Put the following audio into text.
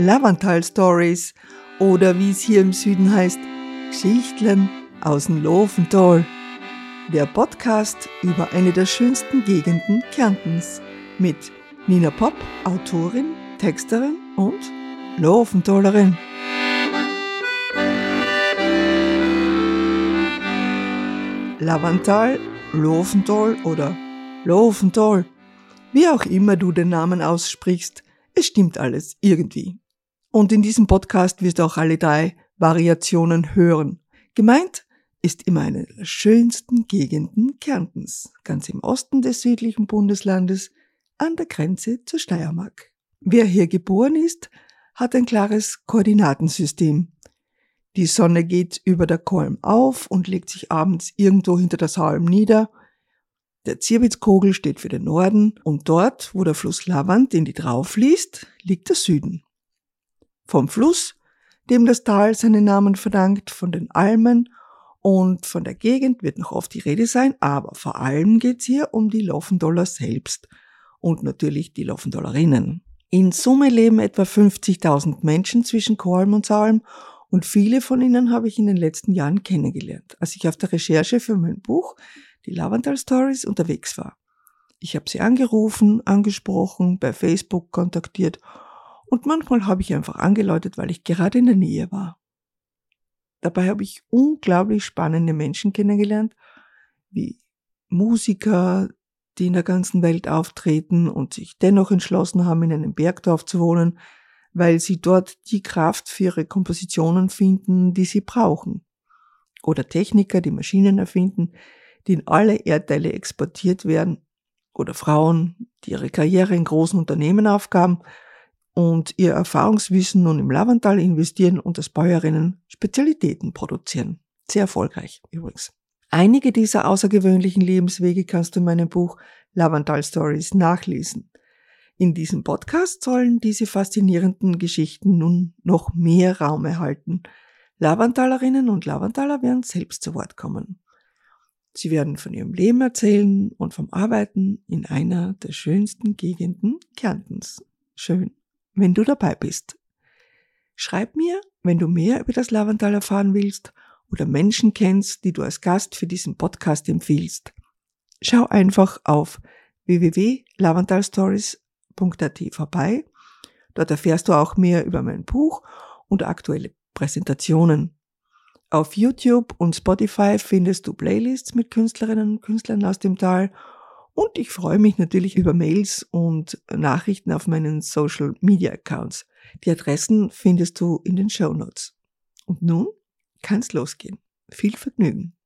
Lavantal Stories oder wie es hier im Süden heißt, Geschichtlen aus dem Lofental. Der Podcast über eine der schönsten Gegenden Kärntens mit Nina Popp, Autorin, Texterin und Lofentalerin. Lavantal, Lofental oder Lofental. Wie auch immer du den Namen aussprichst, es stimmt alles irgendwie. Und in diesem Podcast wirst du auch alle drei Variationen hören. Gemeint ist immer eine der schönsten Gegenden Kärntens, ganz im Osten des südlichen Bundeslandes, an der Grenze zur Steiermark. Wer hier geboren ist, hat ein klares Koordinatensystem. Die Sonne geht über der Kolm auf und legt sich abends irgendwo hinter der Salm nieder. Der Zierwitzkogel steht für den Norden und dort, wo der Fluss Lavand in die Drau fließt, liegt der Süden. Vom Fluss, dem das Tal seinen Namen verdankt, von den Almen und von der Gegend wird noch oft die Rede sein, aber vor allem geht's hier um die Laufendoller selbst und natürlich die Laufendollerinnen. In Summe leben etwa 50.000 Menschen zwischen Korlm und Salm und viele von ihnen habe ich in den letzten Jahren kennengelernt, als ich auf der Recherche für mein Buch, die Lavandal Stories, unterwegs war. Ich habe sie angerufen, angesprochen, bei Facebook kontaktiert und manchmal habe ich einfach angeläutet, weil ich gerade in der Nähe war. Dabei habe ich unglaublich spannende Menschen kennengelernt, wie Musiker, die in der ganzen Welt auftreten und sich dennoch entschlossen haben, in einem Bergdorf zu wohnen, weil sie dort die Kraft für ihre Kompositionen finden, die sie brauchen. Oder Techniker, die Maschinen erfinden, die in alle Erdteile exportiert werden. Oder Frauen, die ihre Karriere in großen Unternehmen aufgaben und ihr Erfahrungswissen nun im Lavantal investieren und als Bäuerinnen Spezialitäten produzieren. Sehr erfolgreich übrigens. Einige dieser außergewöhnlichen Lebenswege kannst du in meinem Buch Lavantal Stories nachlesen. In diesem Podcast sollen diese faszinierenden Geschichten nun noch mehr Raum erhalten. Lavantalerinnen und Lavantaler werden selbst zu Wort kommen. Sie werden von ihrem Leben erzählen und vom Arbeiten in einer der schönsten Gegenden Kärntens. Schön, wenn du dabei bist. Schreib mir, wenn du mehr über das Lavantal erfahren willst oder Menschen kennst, die du als Gast für diesen Podcast empfiehlst. Schau einfach auf www.lavantalstories.com www.ecom.at vorbei. Dort erfährst du auch mehr über mein Buch und aktuelle Präsentationen. Auf YouTube und Spotify findest du Playlists mit Künstlerinnen und Künstlern aus dem Tal und ich freue mich natürlich über Mails und Nachrichten auf meinen Social Media Accounts. Die Adressen findest du in den Show Notes. Und nun kann's losgehen. Viel Vergnügen.